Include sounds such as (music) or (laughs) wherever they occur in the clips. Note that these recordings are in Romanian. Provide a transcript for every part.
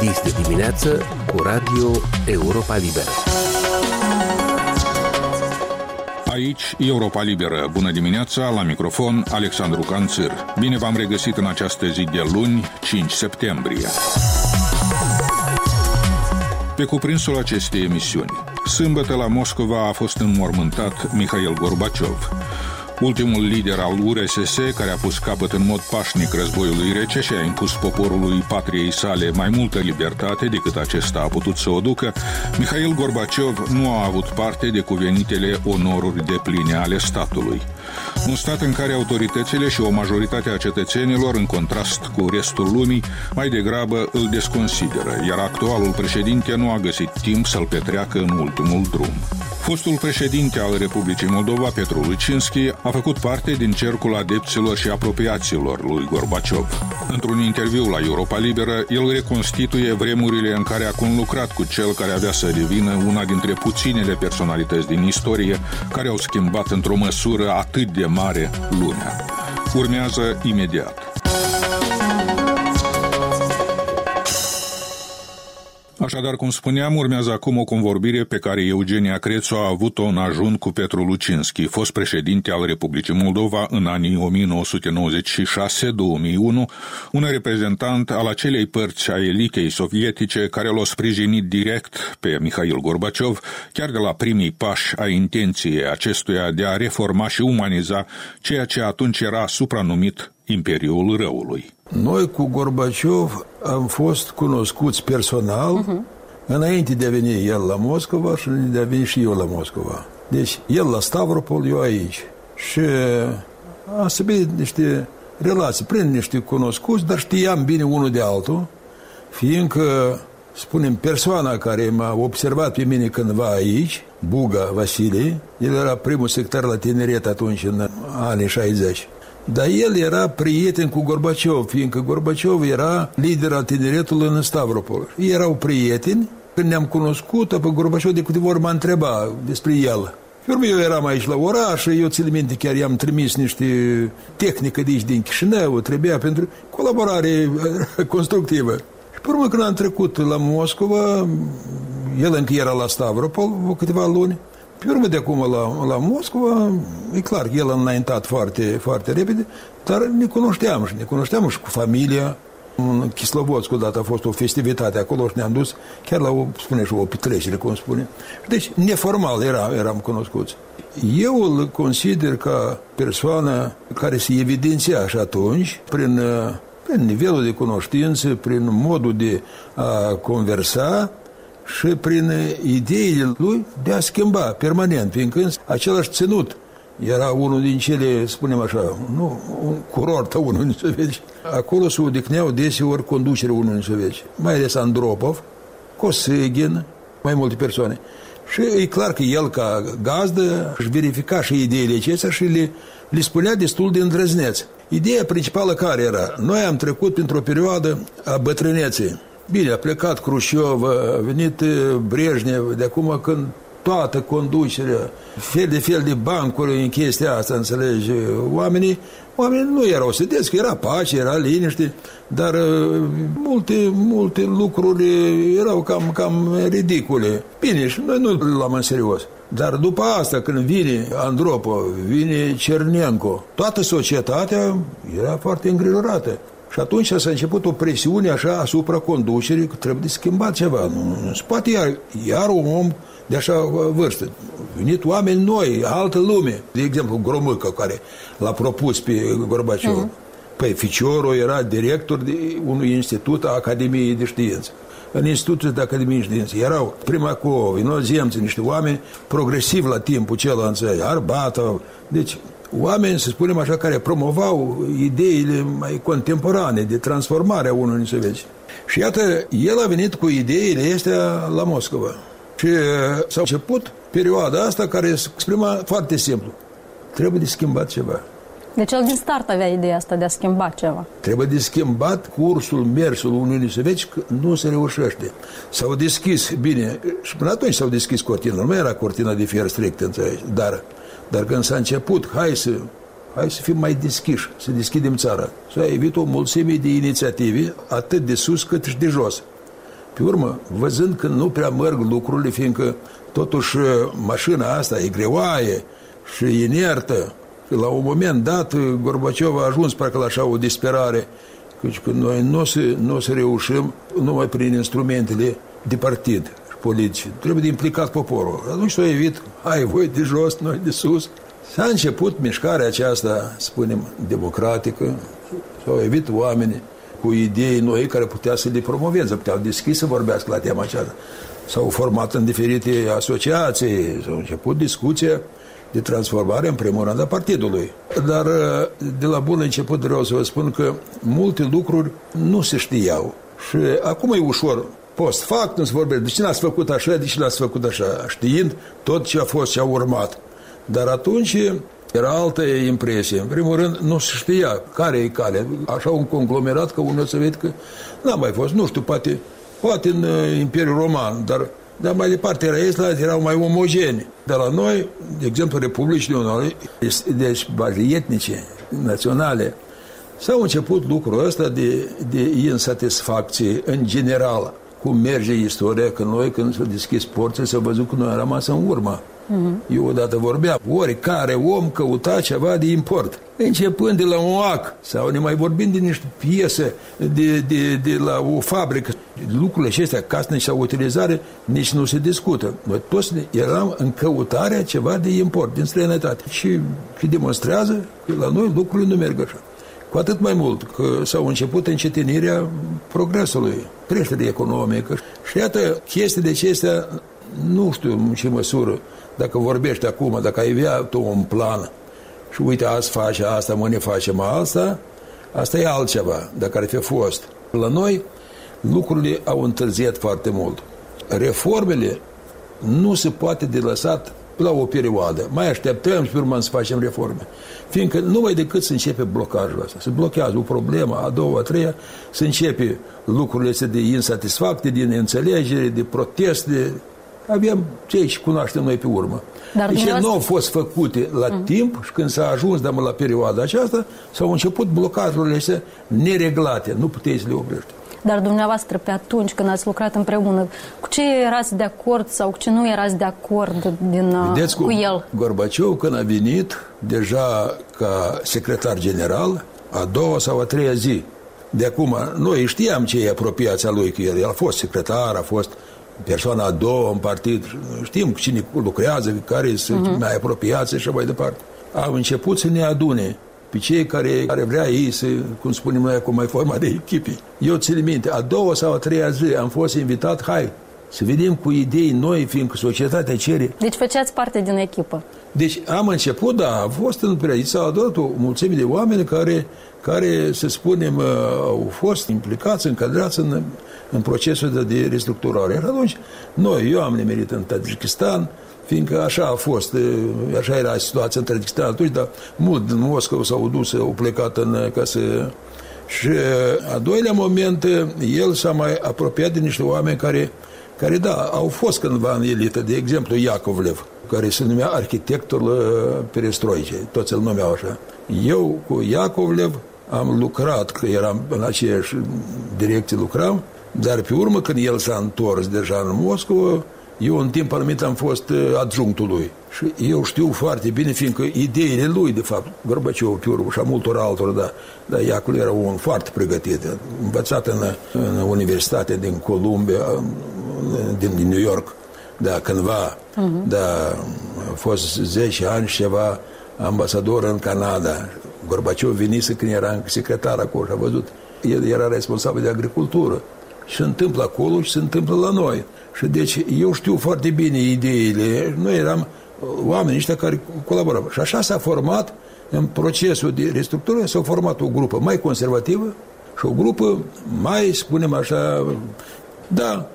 Dis de dimineață cu Radio Europa Liberă. Aici Europa Liberă. Bună dimineața, la microfon Alexandru Canțir. Bine v-am regăsit în această zi de luni, 5 septembrie. Pe cuprinsul acestei emisiuni, sâmbătă la Moscova a fost înmormântat Mihail Gorbaciov. Ultimul lider al URSS, care a pus capăt în mod pașnic războiului rece și a impus poporului patriei sale mai multă libertate decât acesta a putut să o ducă, Mihail Gorbaciov nu a avut parte de cuvenitele onoruri de pline ale statului. Un stat în care autoritățile și o majoritate a cetățenilor, în contrast cu restul lumii, mai degrabă îl desconsideră, iar actualul președinte nu a găsit timp să-l petreacă în ultimul drum. Fostul președinte al Republicii Moldova, Petru Lucinski, a făcut parte din cercul adepților și apropiaților lui Gorbaciov. Într-un interviu la Europa Liberă, el reconstituie vremurile în care a conlucrat cu cel care avea să devină una dintre puținele personalități din istorie care au schimbat într-o măsură atât de mare lumea. Urmează imediat. Așadar, cum spuneam, urmează acum o convorbire pe care Eugenia Crețu a avut-o în ajun cu Petru Lucinski, fost președinte al Republicii Moldova în anii 1996-2001, un reprezentant al acelei părți a elitei sovietice care l-a sprijinit direct pe Mihail Gorbaciov, chiar de la primii pași a intenției acestuia de a reforma și umaniza ceea ce atunci era supranumit Imperiul Răului. Noi cu Gorbaciov am fost cunoscuți personal uh-huh. înainte de a veni el la Moscova și de a veni și eu la Moscova. Deci el la Stavropol, eu aici. Și a stabilit niște relații prin niște cunoscuți, dar știam bine unul de altul, fiindcă, spunem, persoana care m-a observat pe mine cândva aici, Buga Vasile, el era primul sectar la tineret atunci, în anii 60. Dar el era prieten cu Gorbaciov, fiindcă Gorbaciov era lider al tineretului în Stavropol. Ei erau prieteni, când ne-am cunoscut, pe Gorbaciov de câteva ori m-a întrebat despre el. Pe urmă, eu eram aici la oraș și eu țin minte, chiar i-am trimis niște tehnică de aici din Chișinău, trebuia pentru colaborare (laughs) constructivă. Și pe urmă, când am trecut la Moscova, el încă era la Stavropol, câteva luni, pe urmă de acum la, la Moscova, e clar, el a înaintat foarte, foarte repede, dar ne cunoșteam și ne cunoșteam și cu familia. În Chislovodsk odată a fost o festivitate acolo și ne-am dus chiar la o, spune și o petrecere, cum spune. Deci, neformal era, eram cunoscuți. Eu îl consider ca persoană care se evidenția și atunci prin, prin nivelul de cunoștință, prin modul de a conversa, și prin ideile lui de a schimba permanent, fiindcă același ținut era unul din cele, spunem așa, nu, un curort a Uniunii Sovietice. Acolo se odihneau deseori conducerea Uniunii Sovietice, mai ales Andropov, Kosygin, mai multe persoane. Și e clar că el, ca gazdă, își verifica și ideile acestea și le, le spunea destul de îndrăzneț. Ideea principală care era? Noi am trecut printr-o perioadă a bătrâneții Bine, a plecat Crușov, a venit Brejnev, de acum când toată conducerea, fel de fel de bancuri în chestia asta, înțelegi, oamenii, oamenii nu erau sădeți, că era pace, era liniște, dar multe, multe lucruri erau cam, cam ridicule. Bine, și noi nu l-am în serios. Dar după asta, când vine Andropov, vine Cernenco, toată societatea era foarte îngrijorată. Și atunci s-a început o presiune așa asupra conducerii că trebuie de schimbat ceva. Nu, nu se poate iar, iar un om de așa vârstă. Venit oameni noi, altă lume. De exemplu, Gromâcă, care l-a propus pe Gorbaciov. Uh-huh. Păi, Ficiorul era director de unui institut a Academiei de Știință. În Institutul de Academie de Știință erau Primacov, inozemți, niște oameni progresivi la timpul celălalt, Arbatov. Deci, oameni, să spunem așa, care promovau ideile mai contemporane de transformare a Uniunii Sovietice. Și iată, el a venit cu ideile astea la Moscova. Și s-a început perioada asta care se exprima foarte simplu. Trebuie de schimbat ceva. Deci el din start avea ideea asta de a schimba ceva. Trebuie de schimbat cursul, mersul Uniunii Sovietice, că nu se reușește. S-au deschis, bine, și până atunci s-au deschis cortina, nu mai era cortina de fier strict, înțelegi, dar dar când s-a început, hai să, hai să fim mai deschiși, să deschidem țara. S-a evit o mulțime de inițiative, atât de sus cât și de jos. Pe urmă, văzând că nu prea merg lucrurile, fiindcă totuși mașina asta e greoaie și inertă, la un moment dat Gorbaciov a ajuns parcă la așa o disperare, căci că noi nu o să, nu o să reușim numai prin instrumentele de partid politice. Trebuie de implicat poporul. Atunci s-o evit, hai voi de jos, noi de sus. S-a început mișcarea aceasta, spunem, democratică, s-au evit oameni cu idei noi care putea să le promoveze, puteau deschis să vorbească la tema aceasta. S-au format în diferite asociații, s-au început discuția de transformare în primul rând a partidului. Dar de la bun început vreau să vă spun că multe lucruri nu se știau. Și acum e ușor post fact, nu se vorbește de ce n-ați făcut așa, de ce n-ați făcut așa, știind tot ce a fost și a urmat. Dar atunci era altă impresie. În primul rând, nu se știa care e calea. Așa un conglomerat că unul să vede că n-a mai fost, nu știu, poate, poate în uh, Imperiul Roman, dar, dar mai departe era Isla, erau mai omogeni. De la noi, de exemplu, Republicile Unite, deci baze etnice, naționale, s-au început lucrul ăsta de, de insatisfacție în general. Cum merge istoria, că noi când s-au deschis porțile s-a văzut că noi am rămas în urmă. Mm-hmm. Eu odată vorbeam, oricare om căuta ceva de import. Începând de la un ac sau ne mai vorbim de niște piese de, de, de la o fabrică. Lucrurile acestea, casnici sau utilizare, nici nu se discută. Noi toți eram în căutarea ceva de import din străinătate. Și, și demonstrează că la noi lucrurile nu merg așa. Cu atât mai mult că s-au început încetinirea progresului, creșterea economică. Și iată, chestiile acestea, nu știu în ce măsură dacă vorbești acum, dacă ai avea tu un plan și uite, azi face asta, mâine facem asta, asta e altceva, dacă ar fi fost. La noi, lucrurile au întârziat foarte mult. Reformele nu se poate de lăsat la o perioadă. Mai așteptăm și pe urmă să facem reforme. Fiindcă numai decât să începe blocajul ăsta, se blochează o problemă, a doua, a treia, să începe lucrurile astea de insatisfacte, de neînțelegere, de proteste, avem ce și cunoaștem noi pe urmă. Dar deci nu au fost făcute la mm. timp și când s-a ajuns de la perioada aceasta, s-au început blocajurile astea nereglate. Nu puteți să le oprești. Dar dumneavoastră, pe atunci când ați lucrat împreună, cu ce erați de acord sau cu ce nu erați de acord din, uh, Vedeți cu el? Gorbaciov, când a venit, deja ca secretar general, a doua sau a treia zi, de acum, noi știam ce e apropiația lui cu el. El a fost secretar, a fost persoana a doua în partid, știm cine lucrează, care sunt uh-huh. mai apropiați și așa mai departe. Au început să ne adune pe cei care, care vrea ei să, cum spunem noi acum, mai forma de echipe. Eu țin minte, a doua sau a treia zi am fost invitat, hai, să vedem cu idei noi, fiindcă societatea cere. Deci făceați parte din echipă. Deci am început, da, a fost în s-a adunat o mulțime de oameni care, care, să spunem, uh, au fost implicați, încadrați în, în procesul de, de restructurare. Iar atunci, noi, eu am nimerit în Tajikistan, fiindcă așa a fost, uh, așa era situația în Tajikistan atunci, dar mult din Moscova s-au dus, au plecat în, ca să... Și uh, a doilea moment, el s-a mai apropiat de niște oameni care, care da, au fost cândva în elită, de exemplu Iacovlev, care se numea arhitectul uh, perestroicei, toți îl numeau așa. Eu cu Iacovlev am lucrat, că eram în aceeași direcție lucram, dar pe urmă când el s-a întors deja în Moscova, eu în timp anumit am fost uh, adjunctul lui. Și eu știu foarte bine, fiindcă ideile lui, de fapt, Gorbaciov, pe urmă, și a multor altor, da, dar Iacul era un foarte pregătit, învățat în, în Universitatea din Columbia, din, din New York, da, cândva, uh-huh. da, a fost 10 ani și ceva ambasador în Canada. Gorbaciov venise când era secretar acolo și a văzut, el era responsabil de agricultură. Și se întâmplă acolo și se întâmplă la noi. Și deci eu știu foarte bine ideile. Noi eram oameni ăștia care colaborau. Și așa s-a format în procesul de restructurare, s-a format o grupă mai conservativă și o grupă mai, spunem așa, da,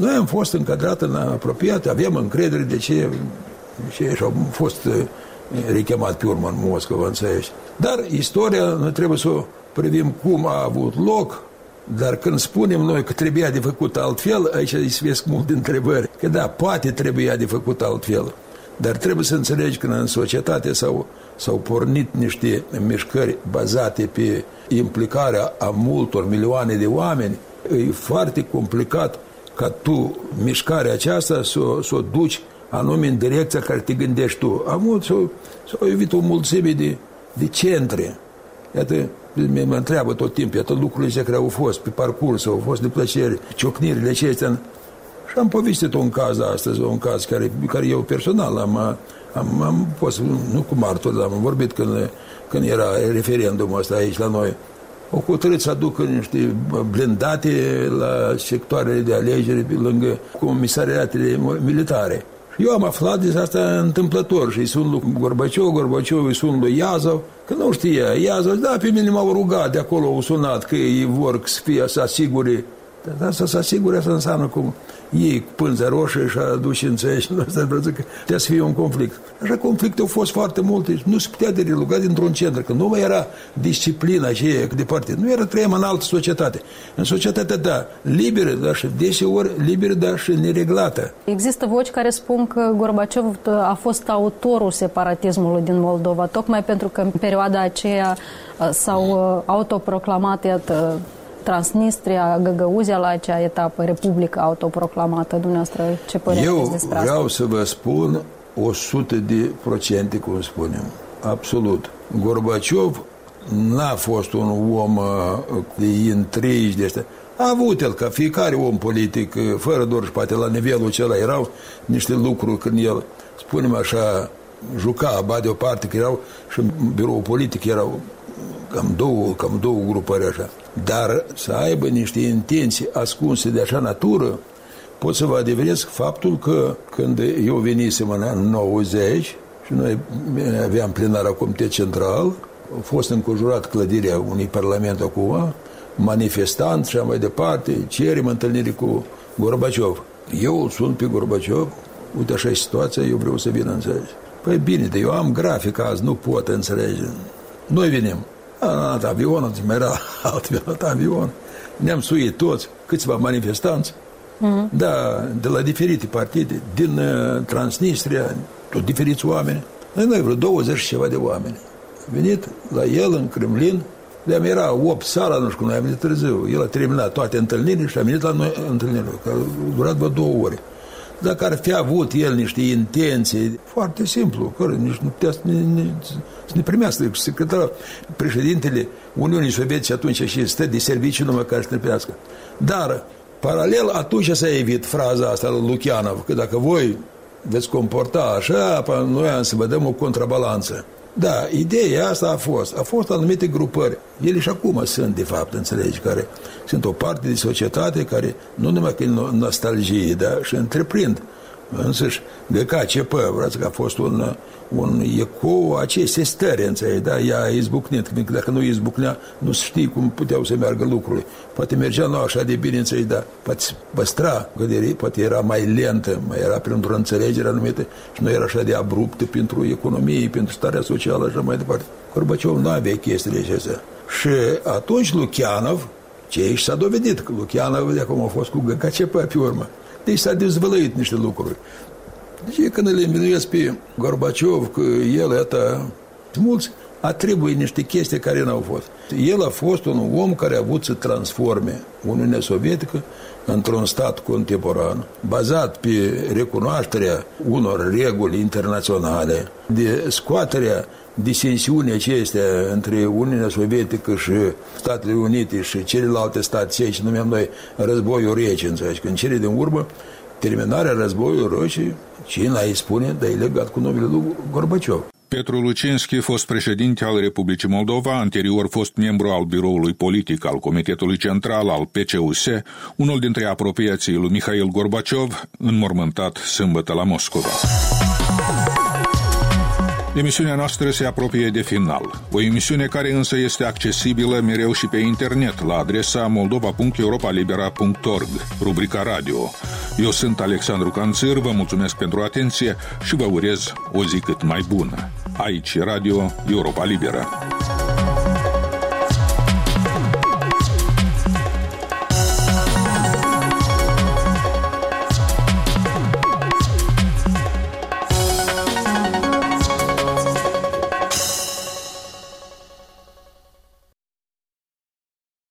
noi am fost încadrat în apropiat, aveam încredere de ce, ce și am fost rechemat pe urmă în Moscova, înțelegi. Dar istoria, noi trebuie să o privim cum a avut loc, dar când spunem noi că trebuia de făcut altfel, aici îi se multe întrebări. Că da, poate trebuia de făcut altfel. Dar trebuie să înțelegi că în societate s-au, s-au pornit niște mișcări bazate pe implicarea a multor milioane de oameni. E foarte complicat ca tu mișcarea aceasta să, să o duci anume în direcția care te gândești tu. Am avut s-au evit o mulțime de, de centre. Iată, mă întreabă tot timpul, iată lucrurile care au fost pe parcurs, au fost de plăcere, ciocnirile acestea. Și am povestit un caz astăzi, un caz care, care eu personal am, am, am fost, nu cu martor, dar am vorbit când, când era referendumul ăsta aici la noi. Au hotărât să aducă niște blindate la sectoarele de alegeri lângă comisariatele militare. Eu am aflat de asta întâmplător și îi sun lui Gorbaciov, Gorbaciov îi sun lui Iazov, că nu știa. Iazov, da, pe mine m-au rugat de acolo, au sunat că ei vor să fie, să asigure. Dar asta să asigure, asta înseamnă cum ei cu pânza roșie și aduci în țări și asta că trebuie să fie un conflict. Așa conflicte au fost foarte multe și nu se putea de relugat dintr-un centru, că nu mai era disciplina aceea de parte. Nu era trăim în altă societate. În societatea, da, liberă, dar și deseori liberă, dar și nereglată. Există voci care spun că Gorbaciov a fost autorul separatismului din Moldova, tocmai pentru că în perioada aceea uh, s-au uh, autoproclamat, iată, Transnistria, Găgăuzia la acea etapă, Republica autoproclamată. Dumneavoastră, ce părere Eu despre vreau asta? să vă spun 100 de procente, cum spunem. Absolut. Gorbaciov n-a fost un om uh, de intrigi de astea. A avut el, ca fiecare om politic, uh, fără doar și poate la nivelul acela erau niște lucruri când el, spunem așa, juca, ba de o parte, că erau și în birou politic erau cam două, cam două grupări așa. Dar să aibă niște intenții ascunse de așa natură, pot să vă adeveresc faptul că când eu venisem în anul 90 și noi aveam plenara Comitet Central, a fost înconjurat clădirea unui parlament acum, manifestant și mai departe, cerem întâlnire cu Gorbaciov. Eu îl sun pe Gorbaciov, uite așa e situația, eu vreau să vin, înțelegi. Păi bine, de eu am grafic azi, nu pot înțelege. Noi venim. A dat avionul, mai era (laughs) alt avion. Ne-am suit toți, câțiva manifestanți, mm-hmm. da, de la diferite partide, din uh, Transnistria, tot diferiți oameni. Noi vreo 20 și ceva de oameni. Venit la el în Kremlin, de-am era 8 sala, nu știu cum, noi am venit târziu. El a terminat toate întâlnirile și a venit la noi întâlnirile, că a durat vreo două ore. Dacă ar fi avut el niște intenții, foarte simplu, care nici nu putea să ne, ne, să ne primească secretarul, președintele Uniunii Sovietice atunci și stă de serviciu numai care să ne primească. Dar, paralel, atunci s-a evit fraza asta lui Lucianov, că dacă voi veți comporta așa, noi am să vă dăm o contrabalanță. Da, ideea asta a fost. A fost anumite grupări. Ele și acum sunt, de fapt, înțelegi, care sunt o parte de societate care nu numai că e nostalgie, dar și întreprind însăși GKCP, vreați că a fost un, un ecou acestei stări, înțelegi, da? Ea a izbucnit, dacă nu izbucnea, nu știi cum puteau să meargă lucrurile. Poate mergea nu așa de bine, înțelegi, dar poate păstra gândirii, poate era mai lentă, mai era printr-o înțelegere anumită și nu era așa de abruptă pentru economie, pentru starea socială și așa mai departe. Gorbaciov nu avea chestiile acestea. Și atunci Lucianov, ce și s-a dovedit că Lucianov de acum a fost cu GKCP pe urmă. Deci s-a dezvăluit niște lucruri. Deci când îl învinuiesc pe Gorbaciov că el, iată, mulți atribuie niște chestii care n-au fost. El a fost un om care a avut să transforme Uniunea Sovietică într-un stat contemporan, bazat pe recunoașterea unor reguli internaționale, de scoaterea disensiunii acestea între Uniunea Sovietică și Statele Unite și celelalte state, ce aici numim noi războiul rece, înțelegi? Când cele din urmă, terminarea războiului rece, cine îi spune, dar e legat cu numele lui Gorbaciov. Petru Lucinski, fost președinte al Republicii Moldova, anterior fost membru al biroului politic al Comitetului Central al PCUS, unul dintre apropiații lui Mihail Gorbaciov, înmormântat sâmbătă la Moscova. Emisiunea noastră se apropie de final. O emisiune care însă este accesibilă mereu și pe internet la adresa moldova.europalibera.org, rubrica radio. Eu sunt Alexandru Canțir, vă mulțumesc pentru atenție și vă urez o zi cât mai bună. Aici Radio Europa Libera.